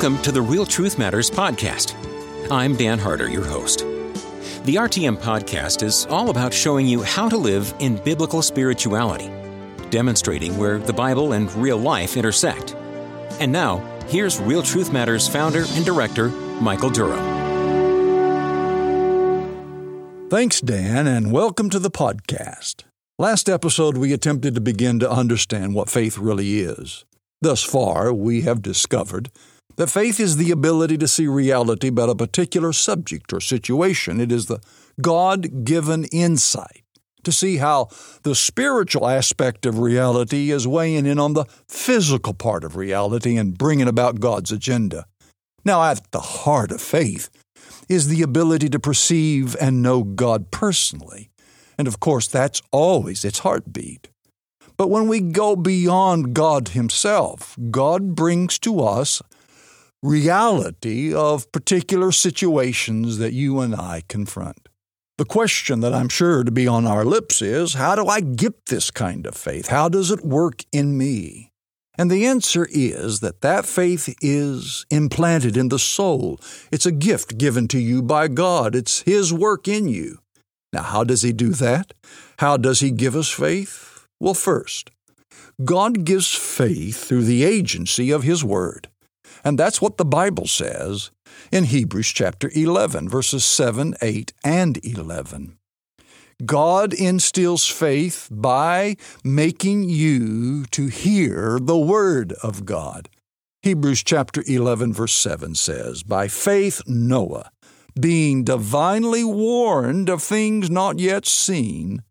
Welcome to the Real Truth Matters podcast. I'm Dan Harder, your host. The RTM podcast is all about showing you how to live in biblical spirituality, demonstrating where the Bible and real life intersect. And now, here's Real Truth Matters founder and director, Michael Durham. Thanks, Dan, and welcome to the podcast. Last episode, we attempted to begin to understand what faith really is. Thus far, we have discovered that faith is the ability to see reality about a particular subject or situation. It is the God given insight to see how the spiritual aspect of reality is weighing in on the physical part of reality and bringing about God's agenda. Now, at the heart of faith is the ability to perceive and know God personally. And of course, that's always its heartbeat. But when we go beyond God Himself, God brings to us reality of particular situations that you and I confront. The question that I'm sure to be on our lips is how do I get this kind of faith? How does it work in me? And the answer is that that faith is implanted in the soul. It's a gift given to you by God. It's His work in you. Now, how does He do that? How does He give us faith? Well, first, God gives faith through the agency of His Word. And that's what the Bible says in Hebrews chapter 11, verses 7, 8, and 11. God instills faith by making you to hear the Word of God. Hebrews chapter 11, verse 7 says, By faith Noah, being divinely warned of things not yet seen,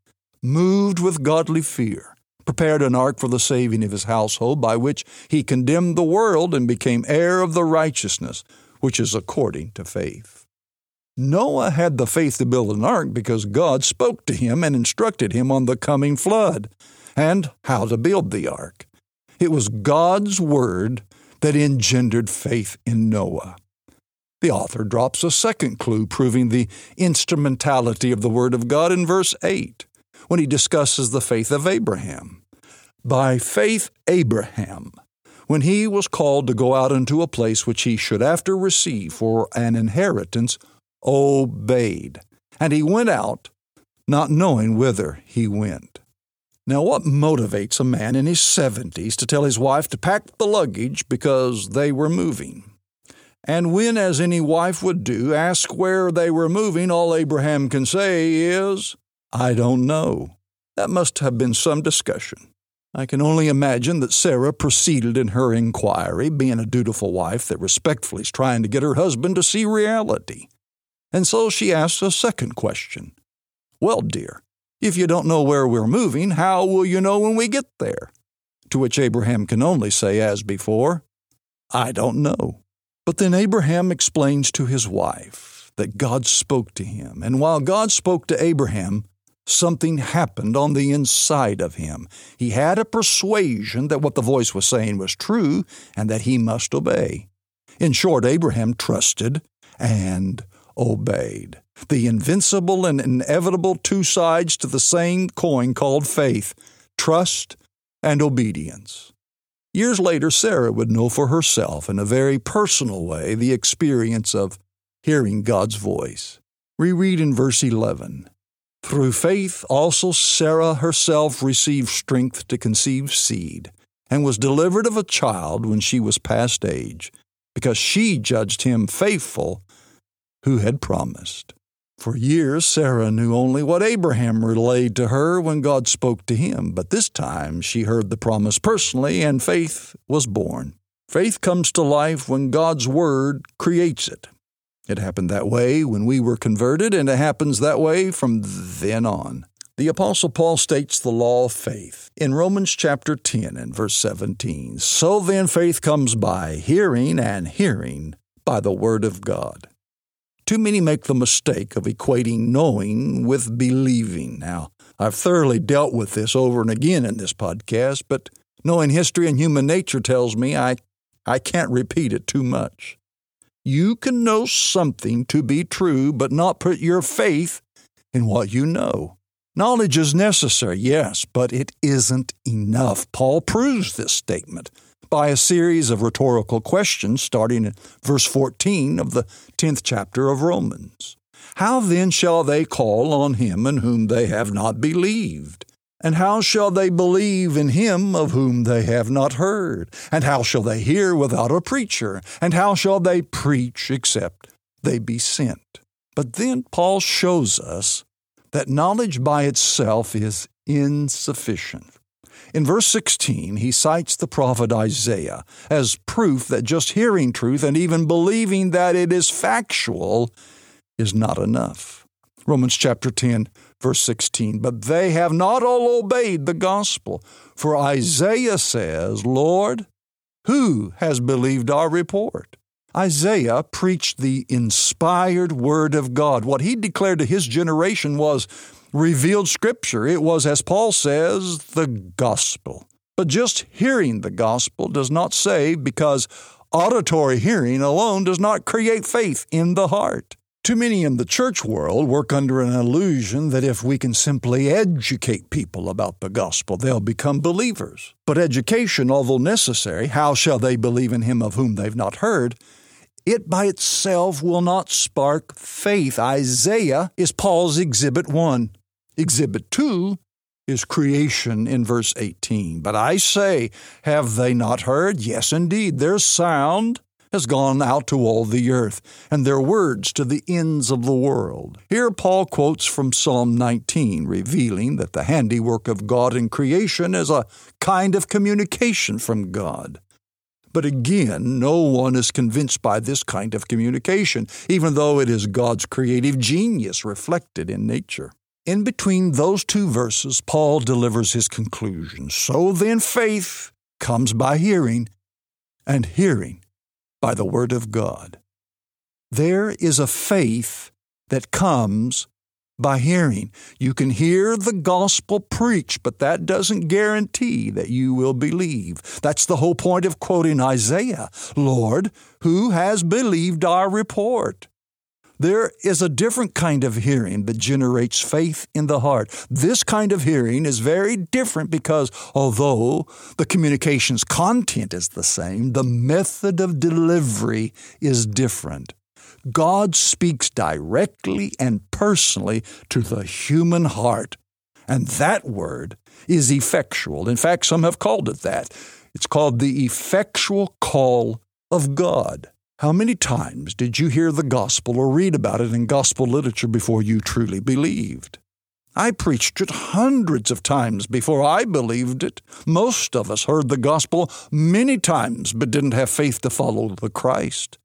moved with godly fear, prepared an ark for the saving of his household, by which he condemned the world and became heir of the righteousness which is according to faith. Noah had the faith to build an ark because God spoke to him and instructed him on the coming flood and how to build the ark. It was God's word that engendered faith in Noah. The author drops a second clue proving the instrumentality of the Word of God in verse 8 when he discusses the faith of Abraham. By faith, Abraham, when he was called to go out into a place which he should after receive for an inheritance, obeyed. And he went out, not knowing whither he went. Now, what motivates a man in his 70s to tell his wife to pack the luggage because they were moving? And when, as any wife would do, ask where they were moving, all Abraham can say is, I don't know. That must have been some discussion. I can only imagine that Sarah proceeded in her inquiry, being a dutiful wife that respectfully is trying to get her husband to see reality. And so she asks a second question Well, dear, if you don't know where we're moving, how will you know when we get there? To which Abraham can only say, as before, I don't know. But then Abraham explains to his wife that God spoke to him, and while God spoke to Abraham, something happened on the inside of him. He had a persuasion that what the voice was saying was true and that he must obey. In short, Abraham trusted and obeyed. The invincible and inevitable two sides to the same coin called faith trust and obedience. Years later, Sarah would know for herself, in a very personal way, the experience of hearing God's voice. Reread in verse 11 through faith also Sarah herself received strength to conceive seed, and was delivered of a child when she was past age, because she judged him faithful who had promised. For years, Sarah knew only what Abraham relayed to her when God spoke to him, but this time she heard the promise personally, and faith was born. Faith comes to life when God's Word creates it. It happened that way when we were converted, and it happens that way from then on. The Apostle Paul states the law of faith in Romans chapter 10 and verse 17. So then faith comes by hearing, and hearing by the Word of God. Too many make the mistake of equating knowing with believing. Now, I've thoroughly dealt with this over and again in this podcast, but knowing history and human nature tells me I, I can't repeat it too much. You can know something to be true, but not put your faith in what you know. Knowledge is necessary, yes, but it isn't enough. Paul proves this statement by a series of rhetorical questions starting in verse 14 of the 10th chapter of Romans. How then shall they call on him in whom they have not believed? And how shall they believe in him of whom they have not heard? And how shall they hear without a preacher? And how shall they preach except they be sent? But then Paul shows us that knowledge by itself is insufficient. In verse 16, he cites the prophet Isaiah as proof that just hearing truth and even believing that it is factual is not enough. Romans chapter 10, verse 16. But they have not all obeyed the gospel. For Isaiah says, Lord, who has believed our report? Isaiah preached the inspired word of God. What he declared to his generation was revealed scripture. It was, as Paul says, the gospel. But just hearing the gospel does not save because auditory hearing alone does not create faith in the heart. Too many in the church world work under an illusion that if we can simply educate people about the gospel, they'll become believers. But education, although necessary, how shall they believe in him of whom they've not heard? It by itself will not spark faith. Isaiah is Paul's exhibit one. Exhibit 2 is creation in verse 18. But I say, have they not heard? Yes, indeed, their sound has gone out to all the earth, and their words to the ends of the world. Here Paul quotes from Psalm 19, revealing that the handiwork of God in creation is a kind of communication from God. But again, no one is convinced by this kind of communication, even though it is God's creative genius reflected in nature. In between those two verses, Paul delivers his conclusion. So then, faith comes by hearing, and hearing by the Word of God. There is a faith that comes by hearing. You can hear the gospel preached, but that doesn't guarantee that you will believe. That's the whole point of quoting Isaiah Lord, who has believed our report? There is a different kind of hearing that generates faith in the heart. This kind of hearing is very different because although the communication's content is the same, the method of delivery is different. God speaks directly and personally to the human heart, and that word is effectual. In fact, some have called it that. It's called the effectual call of God. How many times did you hear the gospel or read about it in gospel literature before you truly believed? I preached it hundreds of times before I believed it. Most of us heard the gospel many times but didn't have faith to follow the Christ.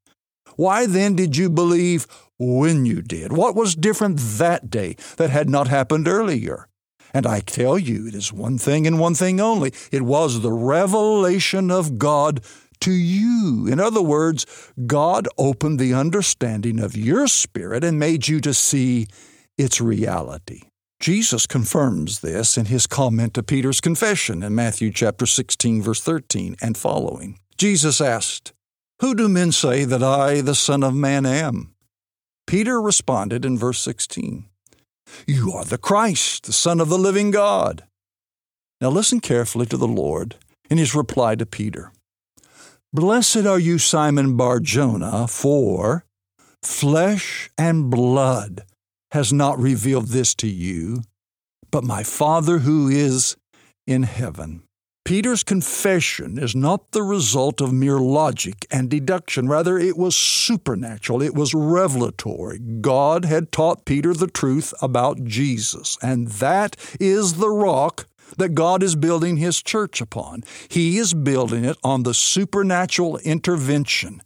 Why then did you believe when you did? What was different that day that had not happened earlier? And I tell you, it is one thing and one thing only. It was the revelation of God to you. In other words, God opened the understanding of your spirit and made you to see its reality. Jesus confirms this in his comment to Peter's confession in Matthew chapter 16 verse 13 and following. Jesus asked, "Who do men say that I, the Son of Man, am?" Peter responded in verse 16, "You are the Christ, the Son of the living God." Now listen carefully to the Lord in his reply to Peter. Blessed are you, Simon Barjona, for flesh and blood has not revealed this to you, but my Father who is in heaven. Peter's confession is not the result of mere logic and deduction. Rather, it was supernatural. It was revelatory. God had taught Peter the truth about Jesus, and that is the rock that God is building His church upon. He is building it on the supernatural intervention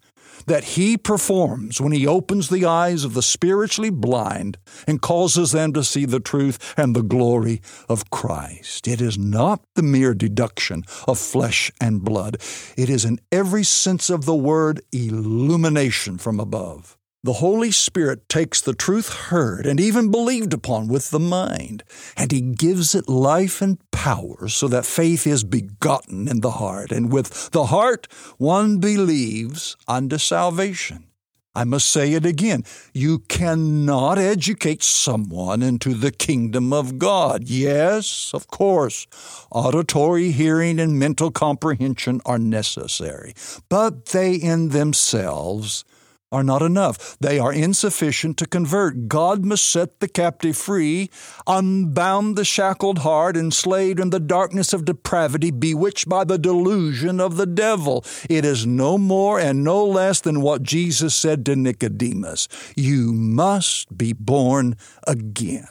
that He performs when He opens the eyes of the spiritually blind and causes them to see the truth and the glory of Christ. It is not the mere deduction of flesh and blood, it is in every sense of the word illumination from above. The Holy Spirit takes the truth heard and even believed upon with the mind, and He gives it life and power so that faith is begotten in the heart, and with the heart one believes unto salvation. I must say it again. You cannot educate someone into the kingdom of God. Yes, of course, auditory hearing and mental comprehension are necessary, but they in themselves are not enough. They are insufficient to convert. God must set the captive free, unbound the shackled heart, enslaved in the darkness of depravity, bewitched by the delusion of the devil. It is no more and no less than what Jesus said to Nicodemus You must be born again.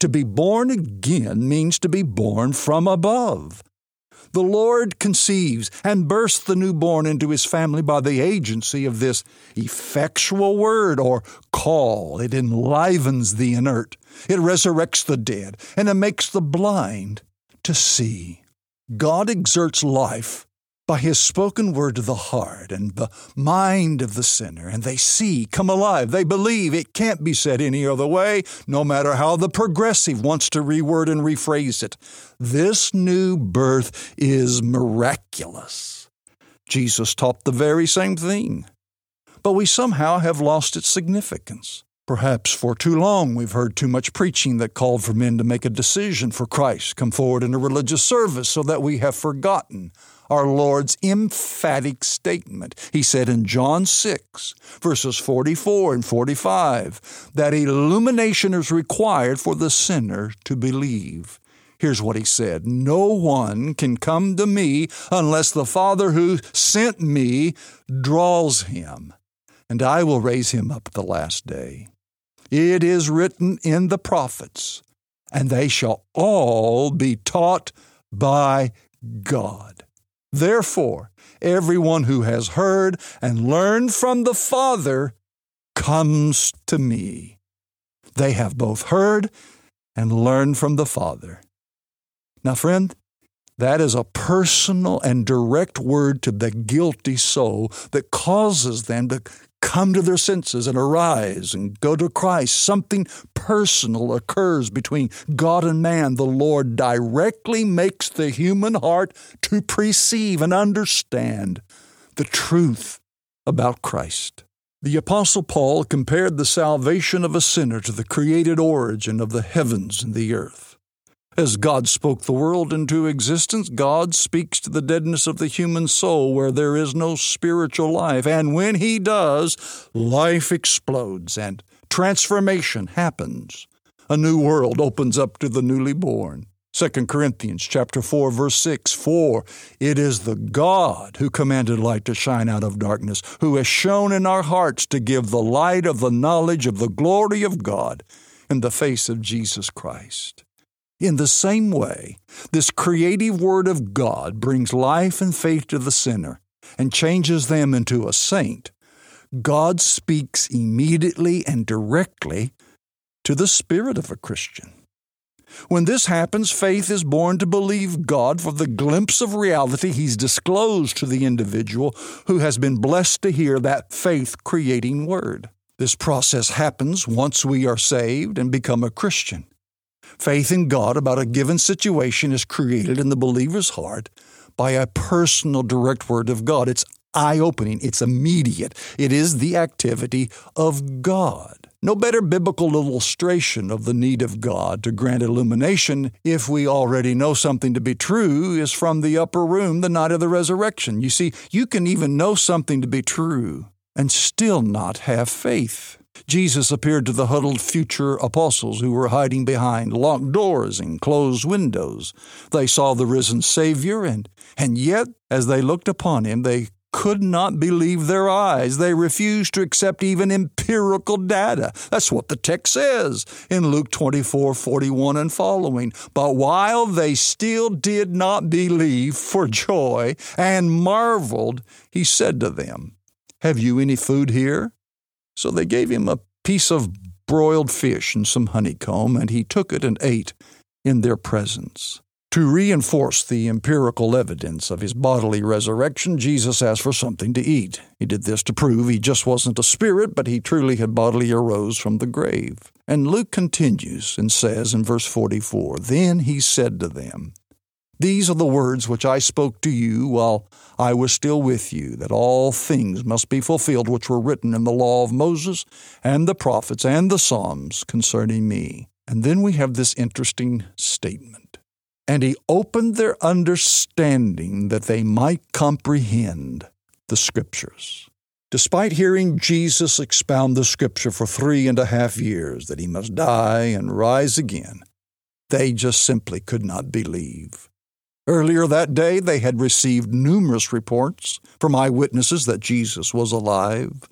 To be born again means to be born from above. The Lord conceives and bursts the newborn into his family by the agency of this effectual word or call. It enlivens the inert, it resurrects the dead, and it makes the blind to see. God exerts life by his spoken word to the heart and the mind of the sinner, and they see, come alive, they believe. It can't be said any other way, no matter how the progressive wants to reword and rephrase it. This new birth is miraculous. Jesus taught the very same thing, but we somehow have lost its significance. Perhaps for too long we've heard too much preaching that called for men to make a decision for Christ, come forward in a religious service, so that we have forgotten our Lord's emphatic statement. He said in John 6, verses 44 and 45, that illumination is required for the sinner to believe. Here's what he said No one can come to me unless the Father who sent me draws him, and I will raise him up at the last day. It is written in the prophets, and they shall all be taught by God. Therefore, everyone who has heard and learned from the Father comes to me. They have both heard and learned from the Father. Now, friend, that is a personal and direct word to the guilty soul that causes them to come to their senses and arise and go to Christ. Something personal occurs between God and man. The Lord directly makes the human heart to perceive and understand the truth about Christ. The Apostle Paul compared the salvation of a sinner to the created origin of the heavens and the earth. As God spoke the world into existence, God speaks to the deadness of the human soul where there is no spiritual life. And when He does, life explodes and transformation happens. A new world opens up to the newly born. 2 Corinthians chapter 4 verse 6 For it is the God who commanded light to shine out of darkness who has shown in our hearts to give the light of the knowledge of the glory of God in the face of Jesus Christ. In the same way, this creative Word of God brings life and faith to the sinner and changes them into a saint. God speaks immediately and directly to the spirit of a Christian. When this happens, faith is born to believe God for the glimpse of reality He's disclosed to the individual who has been blessed to hear that faith creating word. This process happens once we are saved and become a Christian. Faith in God about a given situation is created in the believer's heart by a personal direct word of God. It's eye opening, it's immediate, it is the activity of God. No better biblical illustration of the need of God to grant illumination if we already know something to be true is from the upper room the night of the resurrection. You see, you can even know something to be true and still not have faith. Jesus appeared to the huddled future apostles who were hiding behind locked doors and closed windows. They saw the risen Savior, and, and yet, as they looked upon him, they could not believe their eyes. They refused to accept even empirical data. That's what the text says in Luke 24 41 and following. But while they still did not believe for joy and marveled, he said to them, Have you any food here? So they gave him a piece of broiled fish and some honeycomb, and he took it and ate in their presence. To reinforce the empirical evidence of his bodily resurrection, Jesus asked for something to eat. He did this to prove he just wasn't a spirit, but he truly had bodily arose from the grave. And Luke continues and says in verse 44 Then he said to them, These are the words which I spoke to you while I was still with you, that all things must be fulfilled which were written in the law of Moses and the prophets and the Psalms concerning me. And then we have this interesting statement. And he opened their understanding that they might comprehend the Scriptures. Despite hearing Jesus expound the Scripture for three and a half years that he must die and rise again, they just simply could not believe. Earlier that day, they had received numerous reports from eyewitnesses that Jesus was alive.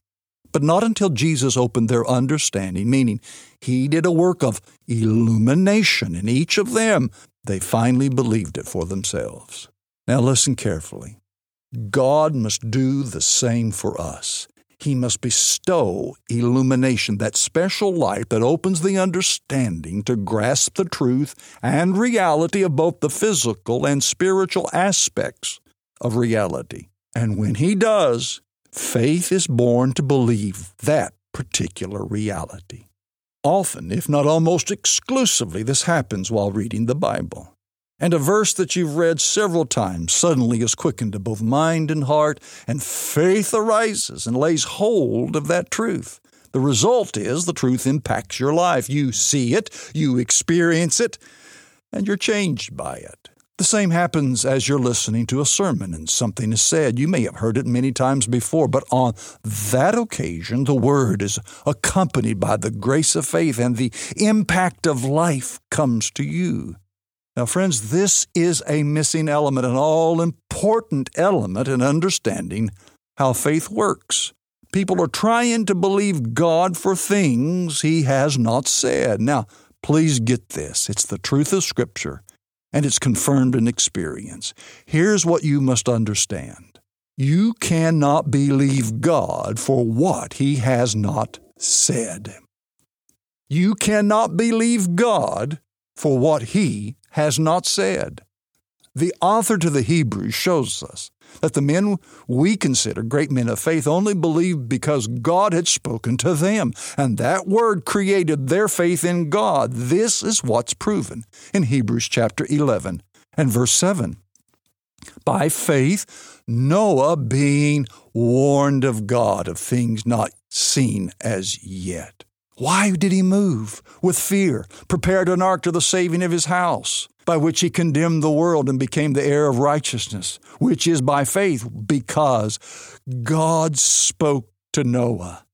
But not until Jesus opened their understanding, meaning he did a work of illumination in each of them, they finally believed it for themselves. Now listen carefully. God must do the same for us. He must bestow illumination, that special light that opens the understanding to grasp the truth and reality of both the physical and spiritual aspects of reality. And when He does, faith is born to believe that particular reality. Often, if not almost exclusively, this happens while reading the Bible and a verse that you've read several times suddenly is quickened to both mind and heart, and faith arises and lays hold of that truth. The result is the truth impacts your life. You see it, you experience it, and you're changed by it. The same happens as you're listening to a sermon and something is said. You may have heard it many times before, but on that occasion, the word is accompanied by the grace of faith and the impact of life comes to you. Now, friends, this is a missing element, an all important element in understanding how faith works. People are trying to believe God for things He has not said. Now, please get this it's the truth of Scripture, and it's confirmed in experience. Here's what you must understand you cannot believe God for what He has not said. You cannot believe God for what He has not said. The author to the Hebrews shows us that the men we consider great men of faith only believed because God had spoken to them, and that word created their faith in God. This is what's proven in Hebrews chapter 11 and verse 7. By faith, Noah being warned of God of things not seen as yet. Why did he move? With fear, prepared an ark to the saving of his house, by which he condemned the world and became the heir of righteousness, which is by faith, because God spoke to Noah.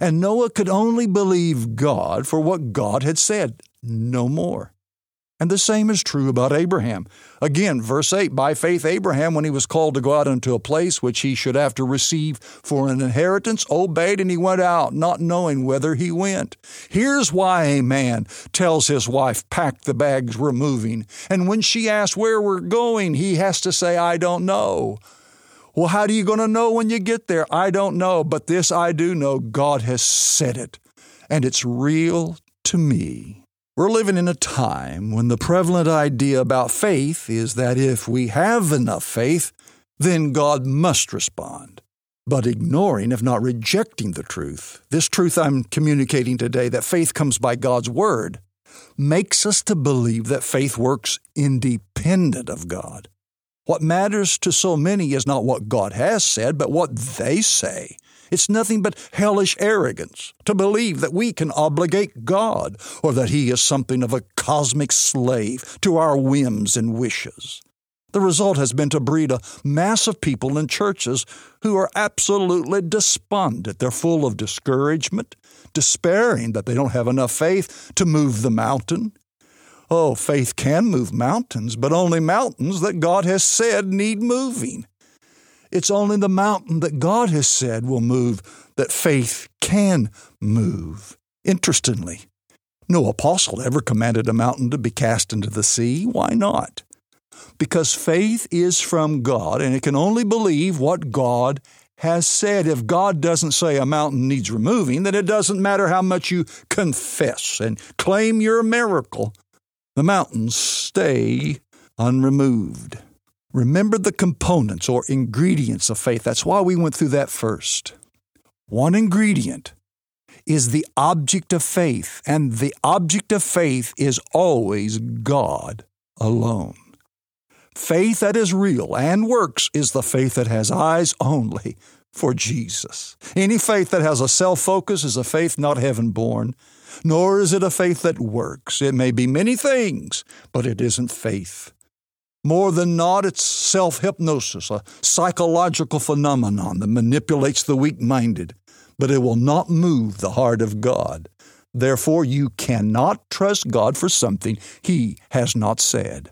And Noah could only believe God for what God had said, no more. And the same is true about Abraham. Again, verse 8 By faith, Abraham, when he was called to go out into a place which he should have to receive for an inheritance, obeyed and he went out, not knowing whither he went. Here's why a man tells his wife, Pack the bags, we're moving. And when she asks where we're going, he has to say, I don't know. Well, how are you going to know when you get there? I don't know, but this I do know God has said it, and it's real to me. We're living in a time when the prevalent idea about faith is that if we have enough faith, then God must respond. But ignoring, if not rejecting the truth, this truth I'm communicating today, that faith comes by God's Word, makes us to believe that faith works independent of God. What matters to so many is not what God has said, but what they say. It's nothing but hellish arrogance to believe that we can obligate God or that He is something of a cosmic slave to our whims and wishes. The result has been to breed a mass of people in churches who are absolutely despondent. They're full of discouragement, despairing that they don't have enough faith to move the mountain. Oh, faith can move mountains, but only mountains that God has said need moving. It's only the mountain that God has said will move that faith can move. Interestingly, no apostle ever commanded a mountain to be cast into the sea. Why not? Because faith is from God and it can only believe what God has said. If God doesn't say a mountain needs removing, then it doesn't matter how much you confess and claim your miracle. The mountains stay unremoved. Remember the components or ingredients of faith. That's why we went through that first. One ingredient is the object of faith, and the object of faith is always God alone. Faith that is real and works is the faith that has eyes only for Jesus. Any faith that has a self focus is a faith not heaven born, nor is it a faith that works. It may be many things, but it isn't faith. More than not, it's self hypnosis, a psychological phenomenon that manipulates the weak minded, but it will not move the heart of God. Therefore, you cannot trust God for something He has not said.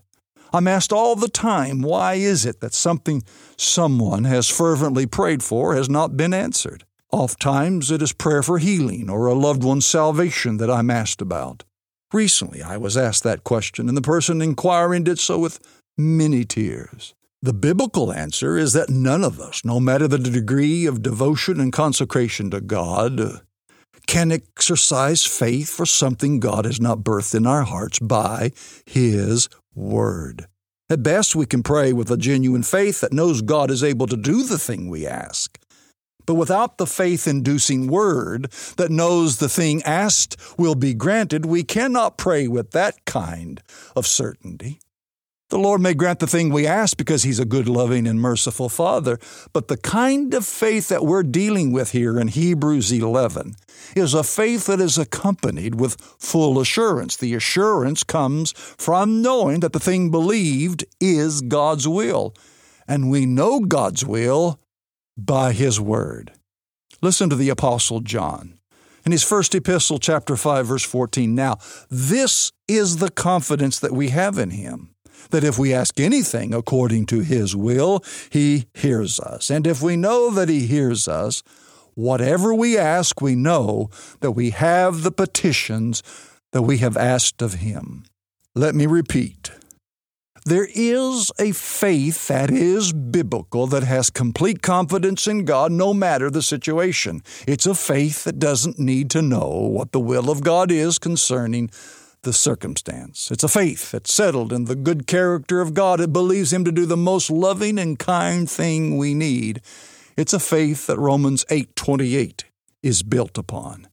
I'm asked all the time, why is it that something someone has fervently prayed for has not been answered? Oftentimes it is prayer for healing or a loved one's salvation that I'm asked about. Recently I was asked that question, and the person inquiring did so with many tears. The biblical answer is that none of us, no matter the degree of devotion and consecration to God, can exercise faith for something God has not birthed in our hearts by His Word. At best, we can pray with a genuine faith that knows God is able to do the thing we ask. But without the faith inducing word that knows the thing asked will be granted, we cannot pray with that kind of certainty. The Lord may grant the thing we ask because He's a good, loving, and merciful Father, but the kind of faith that we're dealing with here in Hebrews 11 is a faith that is accompanied with full assurance. The assurance comes from knowing that the thing believed is God's will, and we know God's will by His Word. Listen to the Apostle John. In his first epistle, chapter 5, verse 14. Now, this is the confidence that we have in him that if we ask anything according to His will, He hears us. And if we know that He hears us, whatever we ask, we know that we have the petitions that we have asked of Him. Let me repeat. There is a faith that is biblical that has complete confidence in God no matter the situation. It's a faith that doesn't need to know what the will of God is concerning the circumstance. It's a faith that's settled in the good character of God. It believes Him to do the most loving and kind thing we need. It's a faith that Romans 8:28 is built upon.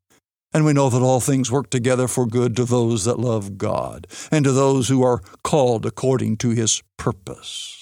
And we know that all things work together for good to those that love God and to those who are called according to His purpose.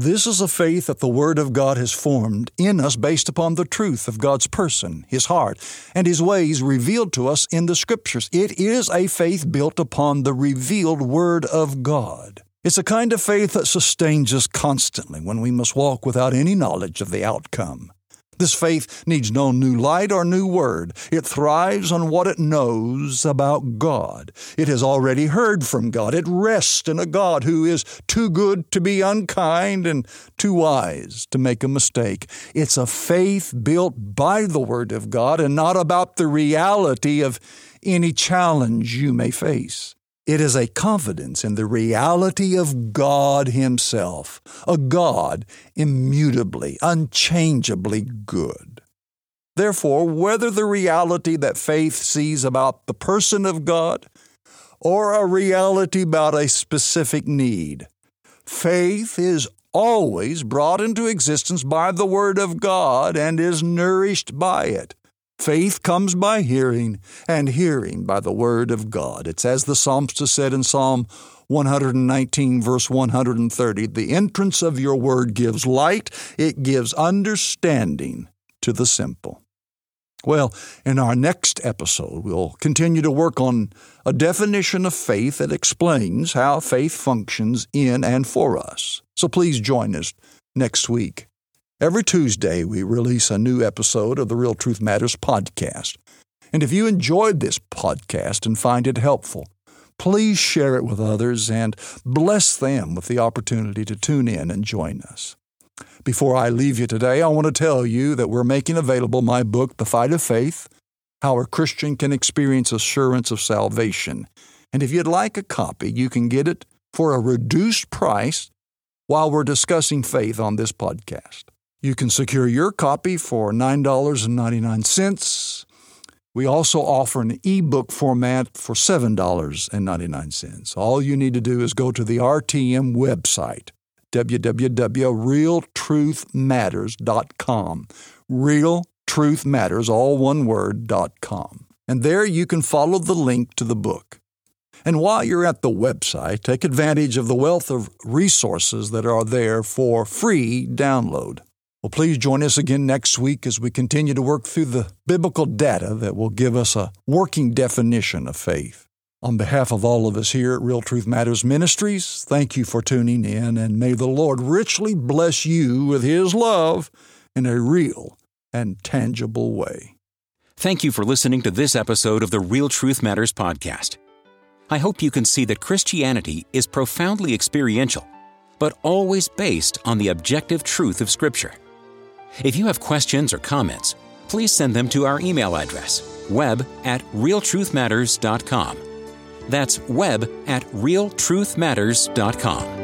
This is a faith that the Word of God has formed in us based upon the truth of God's person, His heart, and His ways revealed to us in the Scriptures. It is a faith built upon the revealed Word of God. It's a kind of faith that sustains us constantly when we must walk without any knowledge of the outcome. This faith needs no new light or new word. It thrives on what it knows about God. It has already heard from God. It rests in a God who is too good to be unkind and too wise to make a mistake. It's a faith built by the Word of God and not about the reality of any challenge you may face. It is a confidence in the reality of God Himself, a God immutably, unchangeably good. Therefore, whether the reality that faith sees about the person of God or a reality about a specific need, faith is always brought into existence by the Word of God and is nourished by it. Faith comes by hearing, and hearing by the Word of God. It's as the psalmist said in Psalm 119, verse 130 The entrance of your Word gives light, it gives understanding to the simple. Well, in our next episode, we'll continue to work on a definition of faith that explains how faith functions in and for us. So please join us next week. Every Tuesday, we release a new episode of the Real Truth Matters podcast. And if you enjoyed this podcast and find it helpful, please share it with others and bless them with the opportunity to tune in and join us. Before I leave you today, I want to tell you that we're making available my book, The Fight of Faith How a Christian Can Experience Assurance of Salvation. And if you'd like a copy, you can get it for a reduced price while we're discussing faith on this podcast. You can secure your copy for $9.99. We also offer an ebook format for $7.99. All you need to do is go to the RTM website, www.realtruthmatters.com. Real Truth Matters, all one word, .com. And there you can follow the link to the book. And while you're at the website, take advantage of the wealth of resources that are there for free download. Well, please join us again next week as we continue to work through the biblical data that will give us a working definition of faith. On behalf of all of us here at Real Truth Matters Ministries, thank you for tuning in, and may the Lord richly bless you with His love in a real and tangible way. Thank you for listening to this episode of the Real Truth Matters podcast. I hope you can see that Christianity is profoundly experiential, but always based on the objective truth of Scripture. If you have questions or comments, please send them to our email address, web at realtruthmatters.com. That's web at realtruthmatters.com.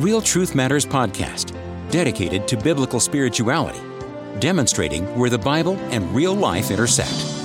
Real Truth Matters podcast, dedicated to biblical spirituality, demonstrating where the Bible and real life intersect.